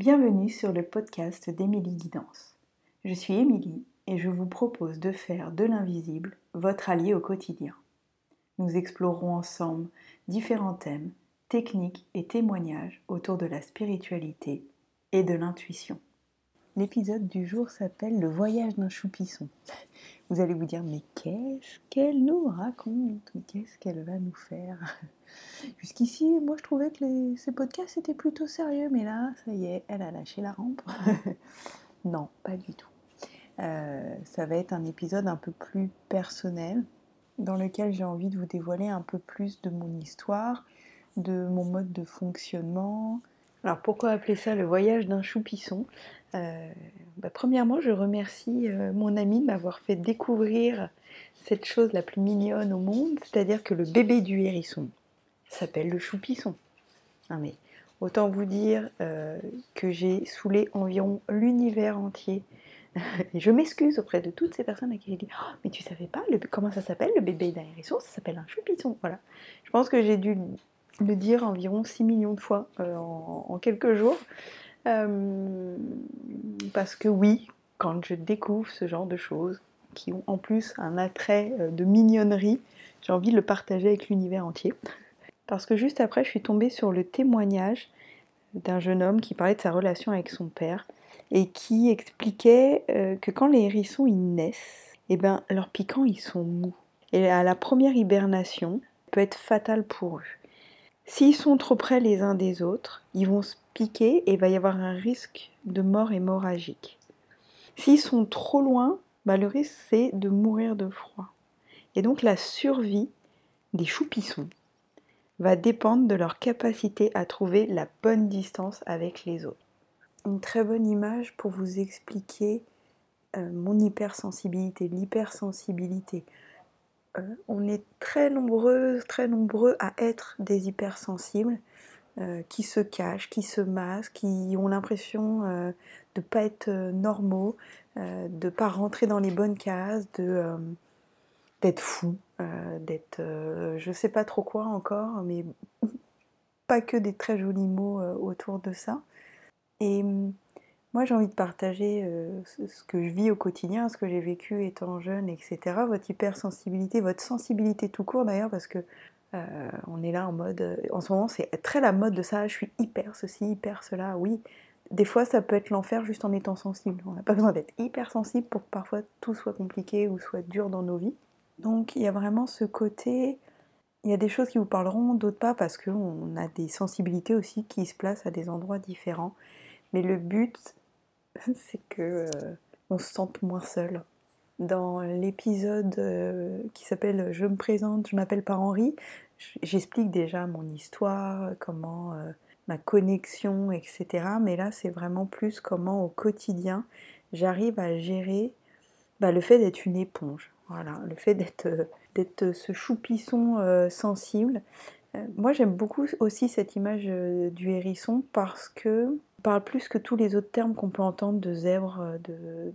Bienvenue sur le podcast d'Émilie Guidance. Je suis Émilie et je vous propose de faire de l'invisible votre allié au quotidien. Nous explorerons ensemble différents thèmes, techniques et témoignages autour de la spiritualité et de l'intuition. L'épisode du jour s'appelle Le voyage d'un choupisson. Vous allez vous dire, mais qu'est-ce qu'elle nous raconte? Qu'est-ce qu'elle va nous faire? Jusqu'ici, moi je trouvais que ces podcasts étaient plutôt sérieux, mais là, ça y est, elle a lâché la rampe. non, pas du tout. Euh, ça va être un épisode un peu plus personnel, dans lequel j'ai envie de vous dévoiler un peu plus de mon histoire, de mon mode de fonctionnement. Alors pourquoi appeler ça le voyage d'un choupisson? Euh, bah, Premièrement, je remercie euh, mon ami de m'avoir fait découvrir cette chose la plus mignonne au monde, c'est-à-dire que le bébé du hérisson s'appelle le choupisson. Ah, mais autant vous dire euh, que j'ai saoulé environ l'univers entier. Je m'excuse auprès de toutes ces personnes à qui j'ai dit oh, Mais tu savais pas comment ça s'appelle le bébé d'un hérisson? Ça s'appelle un choupisson. Voilà. Je pense que j'ai dû le dire environ 6 millions de fois euh, en, quelques jours. Euh, parce que oui, quand je découvre ce genre de choses, qui ont en plus un attrait de mignonnerie, j'ai envie de le partager avec l'univers entier parce que juste après, je suis tombée sur le témoignage d'un jeune homme qui parlait de sa relation avec son père et qui expliquait euh, que quand les hérissons ils naissent, eh ben, leurs piquants ils sont mous. Et à la première hibernation, peut être fatal pour eux. S'ils sont trop près les uns des autres, ils vont se piquer et il va y avoir un risque de mort hémorragique. S'ils sont trop loin, bah, le risque c'est de mourir de froid. Et donc la survie des choupissons va dépendre de leur capacité à trouver la bonne distance avec les autres. Une très bonne image pour vous expliquer euh, mon hypersensibilité, l'hypersensibilité. Euh, on est très nombreux, très nombreux à être des hypersensibles euh, qui se cachent, qui se masquent, qui ont l'impression de ne pas être normaux, de ne pas rentrer dans les bonnes cases, d'être euh, d'être euh, je sais pas trop quoi encore, mais pas que des très jolis mots euh, autour de ça. Moi j'ai envie de partager ce que je vis au quotidien, ce que j'ai vécu étant jeune, etc. Votre hypersensibilité, votre sensibilité tout court d'ailleurs, parce que on est là en mode. En ce moment, c'est très la mode de ça. Je suis hyper ceci, hyper cela. Oui, des fois, ça peut être l'enfer juste en étant sensible. On n'a pas besoin d'être hyper sensible pour que parfois tout soit compliqué ou soit dur dans nos vies. Donc il y a vraiment ce côté, il y a des choses qui vous parleront, d'autres pas, parce qu'on a des sensibilités aussi qui se placent à des endroits différents. Mais le but, c'est que euh, on se sente moins seul. Dans l'épisode euh, qui s'appelle Je me présente, je m'appelle par Henri, j'explique déjà mon histoire, comment euh, ma connexion, etc. Mais là, c'est vraiment plus comment au quotidien j'arrive à gérer bah, le fait d'être une éponge. Voilà, le fait d'être, ce choupisson sensible. Moi, j'aime beaucoup aussi cette image du hérisson parce que parle plus que tous les autres termes qu'on peut entendre de zèbre, de,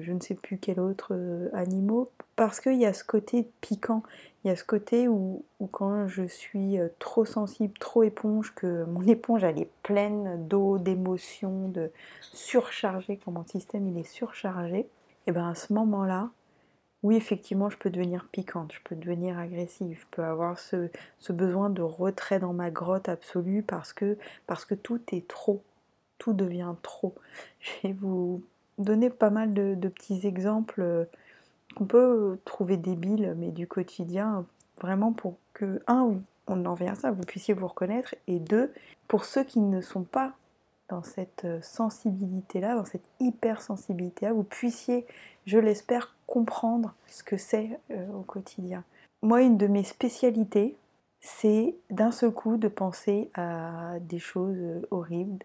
je ne sais plus quel autre animaux, parce qu'il y a ce côté piquant, il y a ce côté où, quand je suis trop sensible, trop éponge, que mon éponge elle est pleine d'eau, d'émotions, de surchargée, quand mon système il est surchargé, et bien à ce moment-là, oui, effectivement, je peux devenir piquante, je peux devenir agressive, je peux avoir ce, besoin de retrait dans ma grotte absolue parce que, parce que tout est trop, tout devient trop. Je vais vous donner pas mal de, petits exemples euh, qu'on peut trouver débiles, mais du quotidien, vraiment pour que, un, on en vient à ça, vous puissiez vous reconnaître, et deux, pour ceux qui ne sont pas dans cette euh, sensibilité-là, dans cette hypersensibilité-là, vous puissiez, je l'espère, comprendre ce que c'est euh, au quotidien. Moi, une de mes spécialités, c'est d'un seul coup de penser à des choses horribles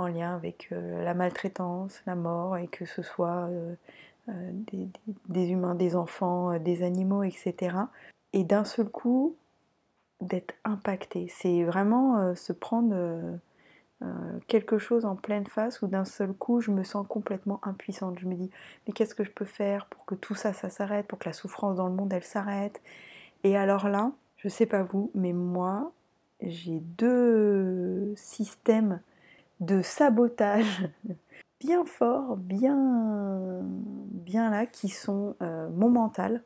en lien avec la maltraitance, la mort, et que ce soit des, humains, des enfants, des animaux, etc. Et d'un seul coup, d'être impacté. C'est vraiment se prendre euh, quelque chose en pleine face où d'un seul coup je me sens complètement impuissante. Je me dis mais qu'est-ce que je peux faire pour que tout ça ça s'arrête, pour que la souffrance dans le monde elle s'arrête? Et alors là, je sais pas vous, mais moi j'ai deux systèmes de sabotage bien forts, bien, bien là, qui sont euh, mon mental.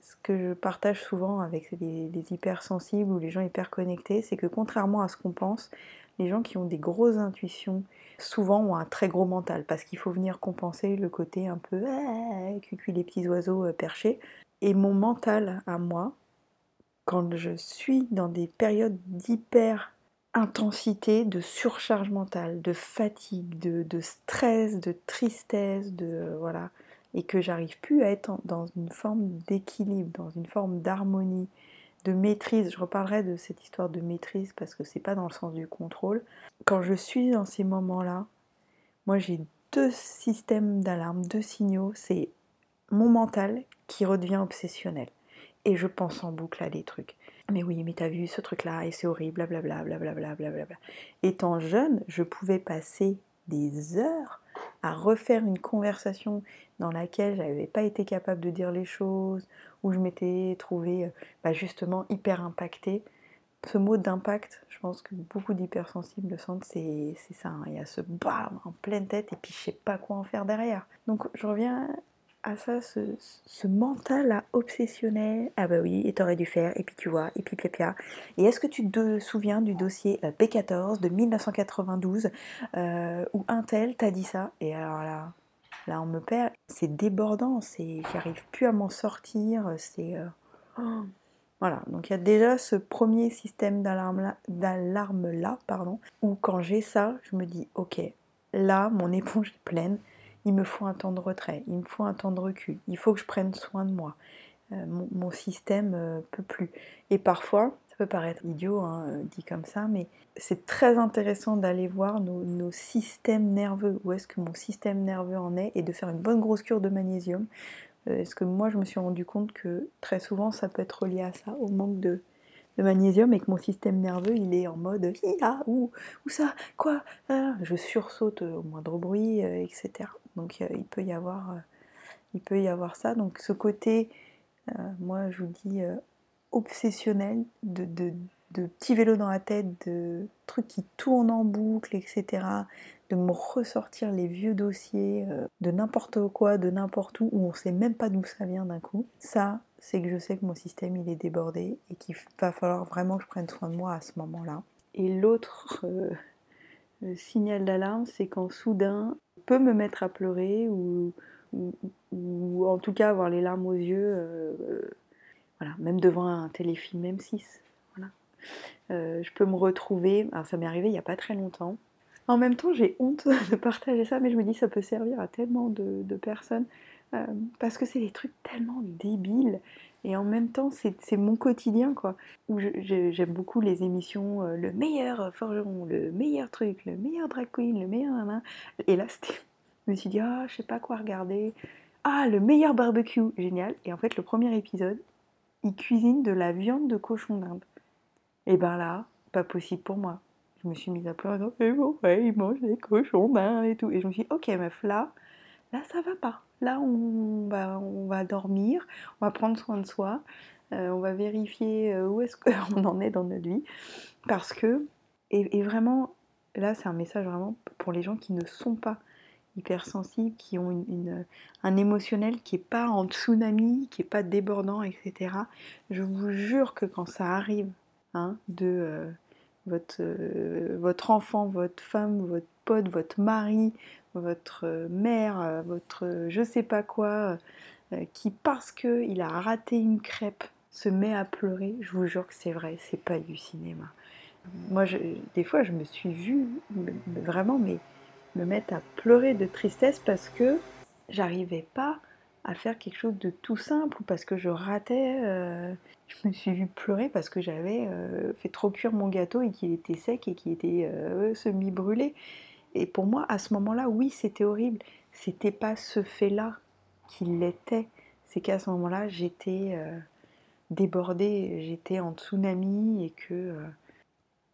Ce que je partage souvent avec les, les hypersensibles ou les gens hyper connectés, c'est que contrairement à ce qu'on pense, les gens qui ont des grosses intuitions, souvent ont un très gros mental, parce qu'il faut venir compenser le côté un peu ah, cuicui les petits oiseaux euh, perchés. Et mon mental à moi, quand je suis dans des périodes d'hyper intensité, de surcharge mentale, de fatigue, de, stress, de tristesse, de voilà, et que j'arrive plus à être dans une forme d'équilibre, dans une forme d'harmonie, de maîtrise. Je reparlerai de cette histoire de maîtrise parce que c'est pas dans le sens du contrôle. Quand je suis dans ces moments-là, moi j'ai deux systèmes d'alarme, deux signaux. C'est mon mental qui redevient obsessionnel et je pense en boucle à des trucs. Mais oui, mais t'as vu ce truc-là et c'est horrible, blablabla, blablabla, blablabla. Étant jeune, je pouvais passer des heures à refaire une conversation dans laquelle j'avais pas été capable de dire les choses, où je m'étais trouvée bah, justement hyper impactée. Ce mot d'impact, je pense que beaucoup d'hypersensibles le sentent, c'est ça. Hein. Il y a ce bam en pleine tête et puis je sais pas quoi en faire derrière. Donc je reviens à ça, ce, mental là, obsessionnel. Ah bah oui, et t'aurais dû faire, et puis tu vois, et puis pia Et est-ce que tu te souviens du dossier euh, P14 de 1992 euh, où un tel t'a dit ça? Et alors là, là on me perd, c'est débordant, c'est, j'arrive plus à m'en sortir, c'est... Euh. Voilà, donc il y a déjà ce premier système d'alarme là, d'alarme là, pardon, où quand j'ai ça, je me dis, ok, là, mon éponge est pleine, il me faut un temps de retrait, il me faut un temps de recul, il faut que je prenne soin de moi. Euh, mon, système euh, peut plus. Et parfois, ça peut paraître idiot hein, euh, dit comme ça, mais c'est très intéressant d'aller voir nos, systèmes nerveux, où est-ce que mon système nerveux en est, et de faire une bonne grosse cure de magnésium. Parce que moi, je me suis rendu compte que très souvent, ça peut être relié à ça, au manque de, magnésium et que mon système nerveux il est en mode ah, où, où ça? Quoi? Ah, je sursaute au moindre bruit etc donc il peut y avoir, euh, il peut y avoir ça. Donc ce côté, euh, moi je vous dis euh, obsessionnel de, de, petits vélos dans la tête, de trucs qui tournent en boucle, etc. De me ressortir les vieux dossiers de n'importe quoi, de n'importe où, où on sait même pas d'où ça vient d'un coup. Ça, c'est que je sais que mon système il est débordé et qu'il va falloir vraiment que je prenne soin de moi à ce moment-là. Et l'autre signal d'alarme, c'est quand soudain peut me mettre à pleurer ou, en tout cas avoir les larmes aux yeux, euh, voilà, même devant un téléfilm M6. Voilà. Euh, je peux me retrouver, alors ça m'est arrivé il n'y a pas très longtemps. En même temps, j'ai honte de partager ça, mais je me dis ça peut servir à tellement de, personnes euh, parce que c'est des trucs tellement débiles et en même temps c'est mon quotidien quoi où j'aime beaucoup les émissions le meilleur forgeron le meilleur truc le meilleur drag queen le meilleur et là c'était je me suis dit, ah, je sais pas quoi regarder. Ah, le meilleur barbecue, génial. Et en fait, le premier épisode, il cuisine de la viande de cochon d'Inde. Et ben là, pas possible pour moi. Je me suis mise à pleurer, et bon, ouais, il mange des cochons d'Inde et tout. Et je me suis dit, ok, meuf, là, là, ça va pas. Là, on va, dormir, on va prendre soin de soi, euh, on va vérifier euh, où est-ce qu'on en est dans notre vie. Parce que, et, vraiment, là, c'est un message vraiment pour les gens qui ne sont pas hypersensibles, qui ont une, un émotionnel qui n'est pas en tsunami, qui n'est pas débordant, etc. Je vous jure que quand ça arrive hein, de euh, votre, votre enfant, votre femme, votre pote, votre mari, votre mère, votre je sais pas quoi, euh, qui parce qu'il a raté une crêpe se met à pleurer, je vous jure que c'est vrai, c'est pas du cinéma. Moi, des fois, je me suis vue, vraiment, me mettre à pleurer de tristesse parce que j'arrivais pas à faire quelque chose de tout simple ou parce que je ratais. Euh, je me suis vue pleurer parce que j'avais euh, fait trop cuire mon gâteau et qu'il était sec et qu'il était euh, semi-brûlé. Et pour moi, à ce moment-là, oui, c'était horrible. C'était pas ce fait-là qui l'était. C'est qu'à ce moment-là, j'étais débordée, j'étais en tsunami et que,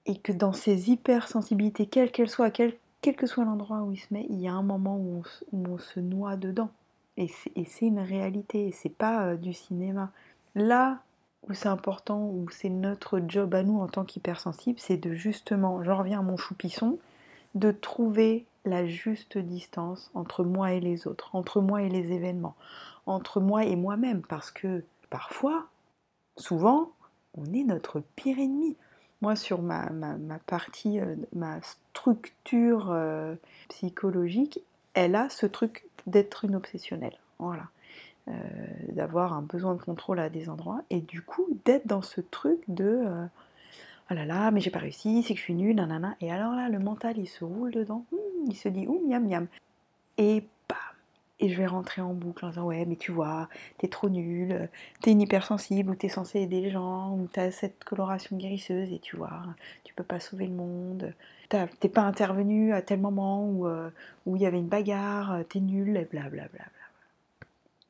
et que dans ces hypersensibilités, quelles qu'elles soient, quel que soit l'endroit où il se met, il y a un moment où on, se noie dedans. Et c'est une réalité, c'est pas euh, du cinéma. Là où c'est important, où c'est notre job à nous en tant qu'hypersensible, c'est de justement, j'en reviens à mon choupisson, de trouver la juste distance entre moi et les autres, entre moi et les événements, entre moi et moi-même, parce que parfois, souvent, on est notre pire ennemi. Moi, sur ma, ma, partie, euh, ma structure euh, psychologique, elle a ce truc d'être une obsessionnelle. Voilà. Euh, d'avoir un besoin de contrôle à des endroits et du coup d'être dans ce truc de oh là là, mais j'ai pas réussi, c'est que je suis nulle, nanana. Et alors là, le mental il se roule dedans, hmm, il se dit ouh miam miam. Et bam Et je vais rentrer en boucle en disant ouais, mais tu vois, t'es trop nul, t'es une hypersensible, ou t'es censé aider les gens, ou t'as cette coloration guérisseuse, et tu vois, tu peux pas sauver le monde, t'es pas intervenu à tel moment où, euh, où il y avait une bagarre, t'es nul, et blablabla.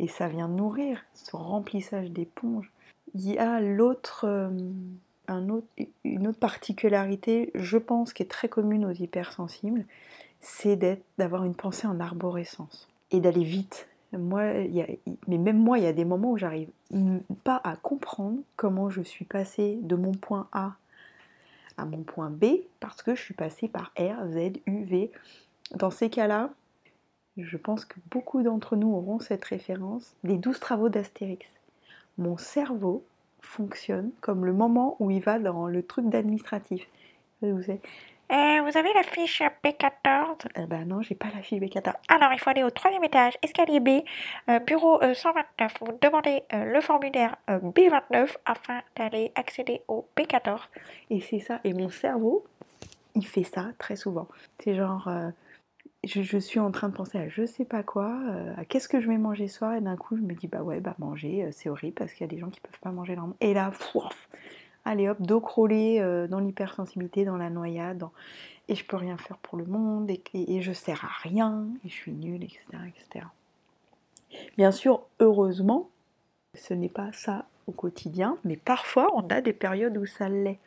Et ça vient nourrir ce remplissage d'éponge. Il y a l'autre, euh, une autre particularité, je pense, qui est très commune aux hypersensibles, c'est d'avoir une pensée en arborescence et d'aller vite. Moi, mais même moi, il y a des moments où j'arrive pas à comprendre comment je suis passée de mon point A à mon point B parce que je suis passée par R, Z, U, V. Dans ces cas-là, je pense que beaucoup d'entre nous auront cette référence, les douze travaux d'Astérix. Mon cerveau fonctionne comme le moment où il va dans le truc d'administratif. Vous, euh, vous avez la fiche B14 eh Ben non, j'ai pas la fiche B14. Alors, il faut aller au troisième étage, escalier B, euh, bureau 129. Euh, vous demandez le formulaire B29 afin d'aller accéder au B14. Et c'est ça. Et mon cerveau, il fait ça très souvent. C'est genre, je, suis en train de penser à je sais pas quoi, euh, à qu'est-ce que je vais manger ce soir, et d'un coup je me dis bah ouais, bah manger, euh, c'est horrible parce qu'il y a des gens qui peuvent pas manger leur Et là, fouf, allez hop, dos crawlé euh, dans l'hypersensibilité, dans la noyade, et je peux rien faire pour le monde, et, et, je sers à rien, et je suis nulle, etc., etc. Bien sûr, heureusement, ce n'est pas ça au quotidien, mais parfois on a des périodes où ça l'est.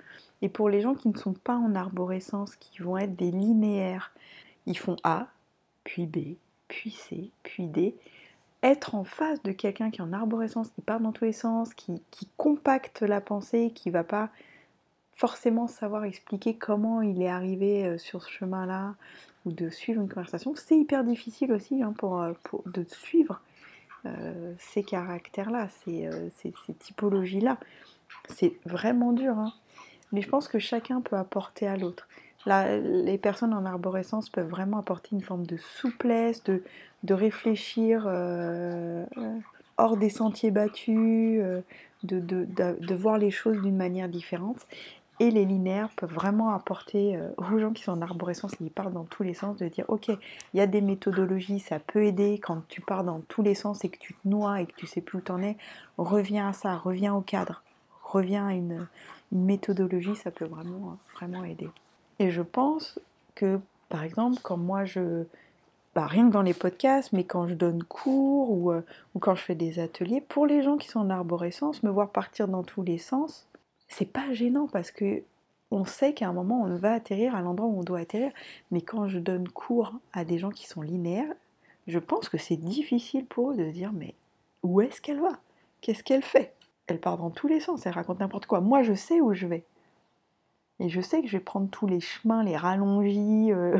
Et pour les gens qui ne sont pas en arborescence, qui vont être des linéaires, ils font A, puis B, puis C, puis D. Être en face de quelqu'un qui est en arborescence, qui part dans tous les sens, qui, compacte la pensée, qui va pas forcément savoir expliquer comment il est arrivé euh, sur ce chemin-là, ou de suivre une conversation, c'est hyper difficile aussi hein, euh, pour, de suivre euh, ces caractères-là, ces, ces, typologies-là. C'est vraiment dur, hein. mais je pense que chacun peut apporter à l'autre les personnes en arborescence peuvent vraiment apporter une forme de souplesse, de, réfléchir euh, hors des sentiers battus, euh, de, voir les choses d'une manière différente. Et les linéaires peuvent vraiment apporter euh, aux gens qui sont en arborescence qui partent dans tous les sens, de dire ok, il y a des méthodologies, ça peut aider quand tu pars dans tous les sens et que tu te noies et que tu sais plus où t'en es, reviens à ça, reviens au cadre, reviens à une, méthodologie, ça peut vraiment aider. Et je pense que, par exemple, quand moi je. Bah, rien que dans les podcasts, mais quand je donne cours ou, euh, ou quand je fais des ateliers, pour les gens qui sont en arborescence, me voir partir dans tous les sens, c'est pas gênant parce que on sait qu'à un moment on va atterrir à l'endroit où on doit atterrir. Mais quand je donne cours à des gens qui sont linéaires, je pense que c'est difficile pour eux de se dire mais où est-ce qu'elle va? Qu'est-ce qu'elle fait? Elle part dans tous les sens, elle raconte n'importe quoi. Moi je sais où je vais. Et je sais que je vais prendre tous les chemins, les rallongis. Euh,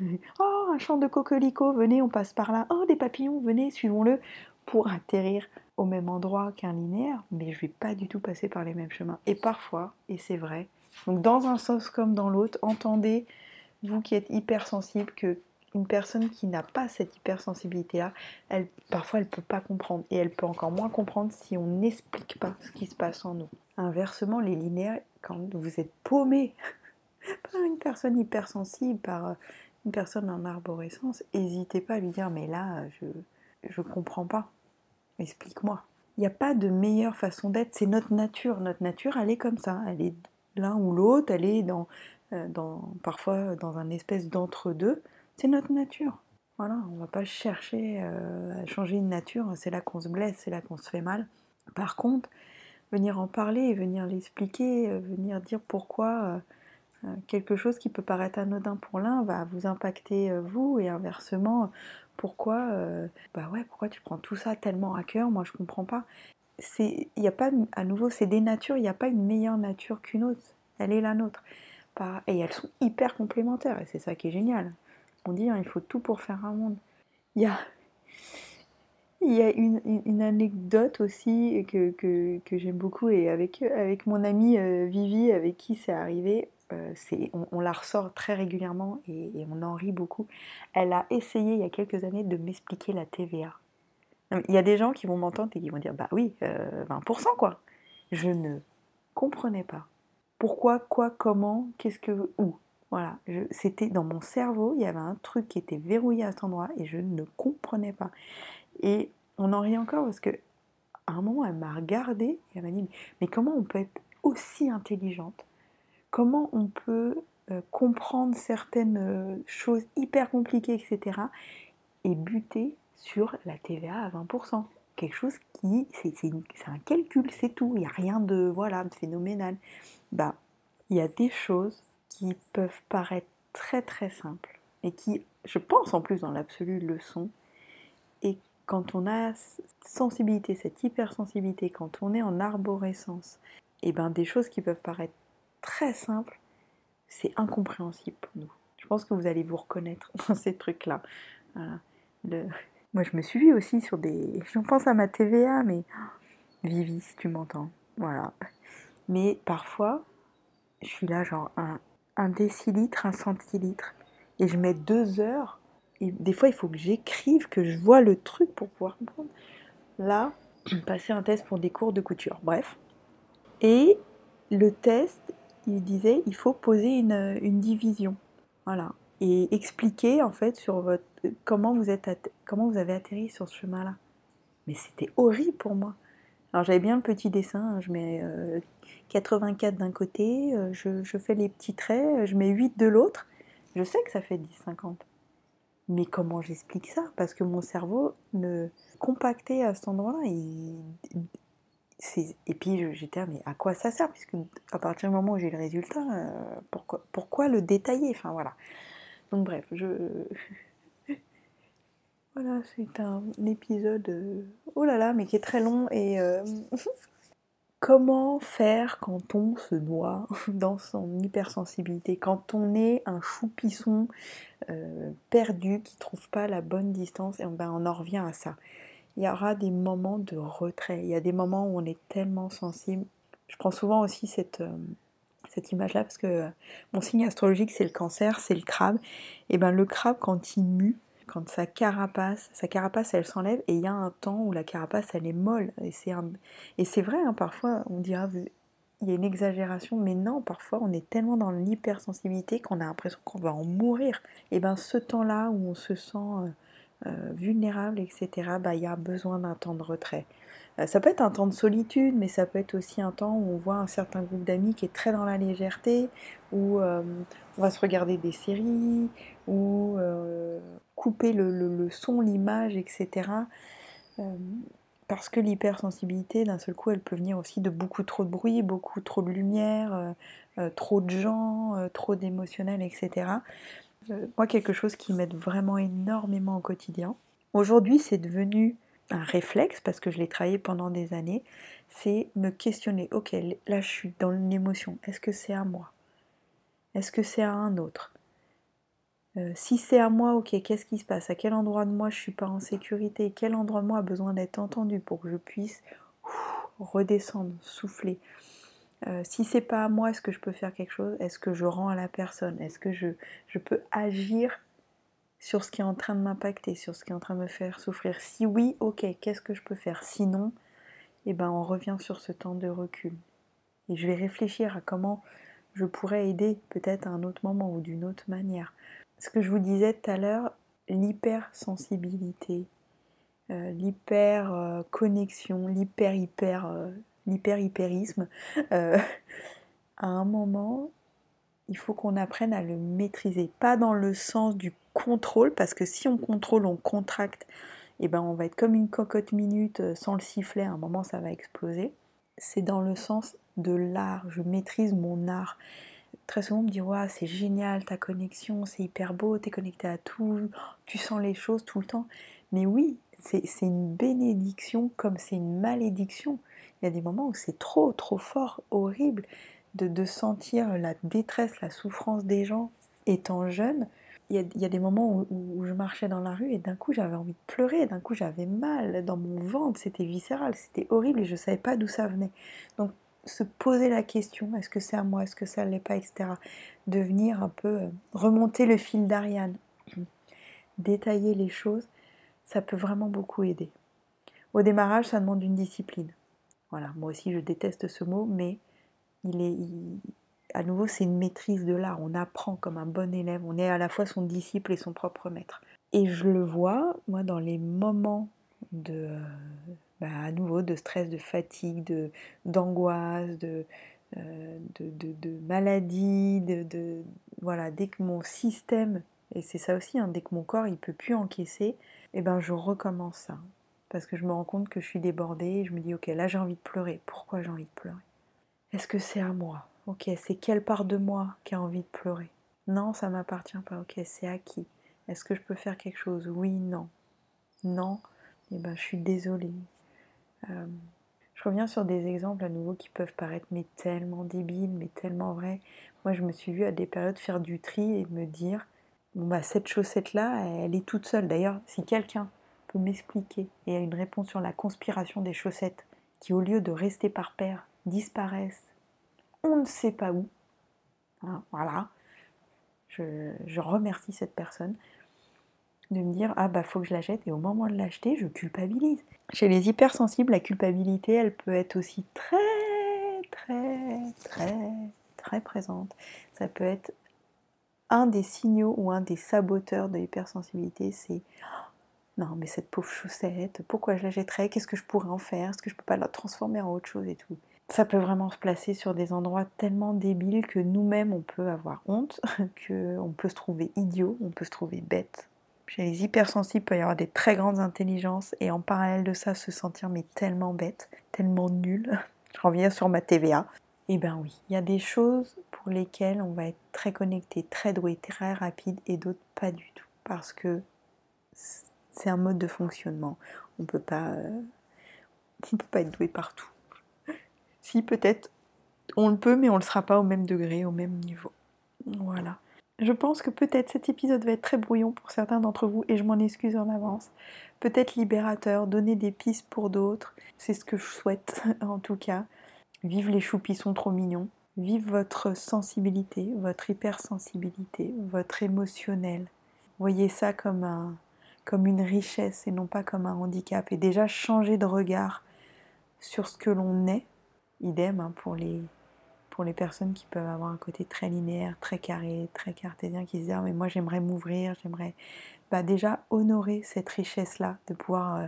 oh, un champ de coquelicot, venez, on passe par là. Oh, des papillons, venez, suivons-le. Pour atterrir au même endroit qu'un linéaire, mais je vais pas du tout passer par les mêmes chemins. Et parfois, et c'est vrai, donc dans un sens comme dans l'autre, entendez, vous qui êtes hypersensible, que une personne qui n'a pas cette hypersensibilité-là, elle, parfois elle ne peut pas comprendre. Et elle peut encore moins comprendre si on n'explique pas ce qui se passe en nous. Inversement, les linéaires, quand vous êtes paumé par une personne hypersensible, par euh, une personne en arborescence, n'hésitez pas à lui dire mais là, je comprends pas. Explique-moi. Il n'y a pas de meilleure façon d'être, c'est notre nature. Notre nature, elle est comme ça. Elle est l'un ou l'autre, elle est dans, euh, dans, parfois dans un espèce d'entre-deux. C'est notre nature. Voilà, on ne va pas chercher euh, à changer une nature, c'est là qu'on se blesse, c'est là qu'on se fait mal. Par contre, venir en parler, venir l'expliquer, euh, venir dire pourquoi euh, quelque chose qui peut paraître anodin pour l'un va vous impacter vous et inversement pourquoi bah ouais pourquoi tu prends tout ça tellement à cœur moi je comprends pas il n'y a pas à nouveau c'est des natures il n'y a pas une meilleure nature qu'une autre elle est la nôtre. Et elles sont hyper complémentaires, et c'est ça qui est génial. On dit, hein, il faut tout pour faire un monde. Il y a, il y a une, anecdote aussi que, que, que j'aime beaucoup, et avec, avec mon amie euh, Vivi, avec qui c'est arrivé, euh, on, la ressort très régulièrement et, on en rit beaucoup. Elle a essayé il y a quelques années de m'expliquer la TVA. Il y a des gens qui vont m'entendre et qui vont dire Bah oui, euh, 20% quoi. Je ne comprenais pas. Pourquoi, quoi, comment, qu'est-ce que, où? Voilà, c'était dans mon cerveau, il y avait un truc qui était verrouillé à cet endroit et je ne comprenais pas. Et on en rit encore parce que un moment, elle m'a regardée et elle m'a dit Mais, comment on peut être aussi intelligente? Comment on peut euh, comprendre certaines euh, choses hyper compliquées, etc. et buter sur la TVA à 20% quelque chose qui, c'est un calcul, c'est tout. Il n'y a rien de, voilà, de phénoménal. Bah, il y a des choses qui peuvent paraître très très simples et qui, je pense en plus dans l'absolu, le sont. Et quand on a cette sensibilité, cette hypersensibilité, quand on est en arborescence, et ben des choses qui peuvent paraître très simples, c'est incompréhensible pour nous. Je pense que vous allez vous reconnaître dans ces trucs-là. Moi, je me suis aussi sur des. Je pense à ma TVA, mais. Vivi, si tu m'entends. Voilà. Mais parfois, je suis là, genre, un, un décilitre, un centilitre. Et je mets deux heures. Et des fois, il faut que j'écrive, que je vois le truc pour pouvoir comprendre. Là, passer un test pour des cours de couture. Bref. Et le test, il disait, il faut poser une, une division. Voilà. Et expliquer, en fait, sur votre, comment, vous êtes comment vous avez atterri sur ce chemin-là. Mais c'était horrible pour moi. Alors j'avais bien le petit dessin, hein, je mets euh, 84 d'un côté, euh, je, fais les petits traits, je mets 8 de l'autre. Je sais que ça fait 10-50. Mais comment j'explique ça? Parce que mon cerveau ne compacté à cet endroit-là. Et puis j'étais mais à quoi ça sert? Puisque à partir du moment où j'ai le résultat, euh, pourquoi, pourquoi le détailler? Enfin voilà. Donc bref, je... Voilà, c'est un épisode, euh, oh là là, mais qui est très long et euh, comment faire quand on se noie dans son hypersensibilité, quand on est un choupisson euh, perdu qui trouve pas la bonne distance et ben on en revient à ça. Il y aura des moments de retrait, il y a des moments où on est tellement sensible. Je prends souvent aussi cette, cette image-là parce que mon signe astrologique c'est le cancer, c'est le crabe. Et ben le crabe quand il mue, quand sa carapace, sa carapace elle s'enlève et il y a un temps où la carapace elle est molle. Et c'est un... et c'est vrai hein, parfois on dira il y a une exagération mais non parfois on est tellement dans l'hypersensibilité qu'on a l'impression qu'on va en mourir. Et ben ce temps-là où on se sent euh, euh, vulnérable etc bah il y a besoin d'un temps de retrait. Euh, ça peut être un temps de solitude mais ça peut être aussi un temps où on voit un certain groupe d'amis qui est très dans la légèreté où on va se regarder des séries euh, le, son, l'image, etc. Euh, parce que l'hypersensibilité, d'un seul coup, elle peut venir aussi de beaucoup trop de bruit, beaucoup trop de lumière, euh, euh, trop de gens, trop d'émotionnel, etc. Moi, quelque chose qui m'aide vraiment énormément au quotidien. Aujourd'hui, c'est devenu un réflexe parce que je l'ai travaillé pendant des années. C'est me questionner. Ok, là, je suis dans une émotion. Est-ce que c'est à moi? Est-ce que c'est à un autre? Euh, si c'est à moi, ok, qu'est-ce qui se passe? À quel endroit de moi je suis pas en sécurité? Quel endroit de moi a besoin d'être entendu pour que je puisse redescendre, souffler? Euh, Si c'est pas à moi, est-ce que je peux faire quelque chose? Est-ce que je rends à la personne? Est-ce que je, je peux agir sur ce qui est en train de m'impacter, sur ce qui est en train de me faire souffrir? Si oui, ok, qu'est-ce que je peux faire? Sinon, eh ben, on revient sur ce temps de recul. Et je vais réfléchir à comment je pourrais aider peut-être à un autre moment ou d'une autre manière ce que je vous disais tout à l'heure, l'hypersensibilité, euh, l'hyper-connexion, l'hyper-hyper, euh, l'hyper-hyperisme, euh, à un moment, il faut qu'on apprenne à le maîtriser. Pas dans le sens du contrôle, parce que si on contrôle, on contracte, et ben on va être comme une cocotte minute sans le sifflet, à un moment ça va exploser. C'est dans le sens de l'art, je maîtrise mon art très souvent on me dit c'est génial ta connexion, c'est hyper beau, t'es connecté à tout, tu sens les choses tout le temps. Mais oui, c'est c'est une bénédiction comme c'est une malédiction. Il y a des moments où c'est trop, trop fort, horrible. de, sentir la détresse, la souffrance des gens étant jeune. Il y a, des moments où, je marchais dans la rue et d'un coup j'avais envie de pleurer, d'un coup j'avais mal dans mon ventre, c'était viscéral, c'était horrible et je ne savais pas d'où ça venait. Donc se poser la question, est-ce que c'est à moi, est-ce que ça ne l'est pas, etc. De venir un peu euh, remonter le fil d'Ariane, détailler les choses, ça peut vraiment beaucoup aider. Au démarrage, ça demande une discipline. Voilà, moi aussi je déteste ce mot, mais il est, à nouveau, c'est une maîtrise de l'art. On apprend comme un bon élève. On est à la fois son disciple et son propre maître. Et je le vois, moi, dans les moments de, bah, à nouveau, de stress, de fatigue, de, d'angoisse, de, euh, de, de, maladie, de, voilà, dès que mon système, et c'est ça aussi, hein, dès que mon corps il peut plus encaisser, et eh ben je recommence ça. Parce que je me rends compte que je suis débordée, et je me dis ok là j'ai envie de pleurer. Pourquoi j'ai envie de pleurer? Est-ce que c'est à moi? Ok, c'est quelle part de moi qui a envie de pleurer? Non, ça m'appartient pas. Ok, c'est à qui? Est-ce que je peux faire quelque chose? Oui, non. Non, eh ben, je suis désolée. Euh, je reviens sur des exemples à nouveau qui peuvent paraître mais tellement débiles, mais tellement vrais. Moi, je me suis vue à des périodes faire du tri et me dire bon bah cette chaussette là, elle est toute seule. D'ailleurs, si quelqu'un peut m'expliquer et a une réponse sur la conspiration des chaussettes qui, au lieu de rester par paire, disparaissent on ne sait pas où. Hein, voilà. Je, remercie cette personne de me dire ah bah faut que je l'achète et au moment de l'acheter je culpabilise. Chez les hypersensibles la culpabilité elle peut être aussi très très très très présente. Ça peut être un des signaux ou un des saboteurs de l'hypersensibilité c'est non mais cette pauvre chaussette pourquoi je la jetterais qu'est-ce que je pourrais en faire? Est-ce que je peux pas la transformer en autre chose et tout? Ça peut vraiment se placer sur des endroits tellement débiles que nous-mêmes on peut avoir honte, qu'on peut se trouver idiot, on peut se trouver bête. Chez les hypersensibles, il peut y avoir des très grandes intelligences et en parallèle de ça se sentir mais tellement bête, tellement nul. Je reviens sur ma TVA. Eh ben oui, il y a des choses pour lesquelles on va être très connecté, très doué, très rapide et d'autres pas du tout parce que c'est un mode de fonctionnement. On peut pas, euh, on peut pas être doué partout. Si, peut-être, on le peut, mais on ne le sera pas au même degré, au même niveau. Voilà. Je pense que peut-être cet épisode va être très brouillon pour certains d'entre vous et je m'en excuse en avance. Peut-être libérateur, donner des pistes pour d'autres, c'est ce que je souhaite en tout cas. Vive les choupissons trop mignons. Vive votre sensibilité, votre hypersensibilité, votre émotionnel. Voyez ça comme, un, comme une richesse et non pas comme un handicap. Et déjà changer de regard sur ce que l'on est Idem hein, pour, les, pour les personnes qui peuvent avoir un côté très linéaire, très carré, très cartésien, qui se disent ah, mais moi j'aimerais m'ouvrir, j'aimerais bah, déjà honorer cette richesse-là, de pouvoir euh,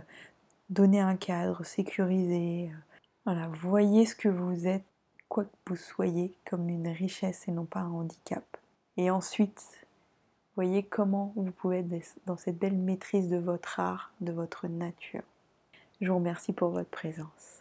donner un cadre, sécuriser. Euh, voilà, voyez ce que vous êtes, quoi que vous soyez, comme une richesse et non pas un handicap. Et ensuite, voyez comment vous pouvez être dans cette belle maîtrise de votre art, de votre nature. Je vous remercie pour votre présence.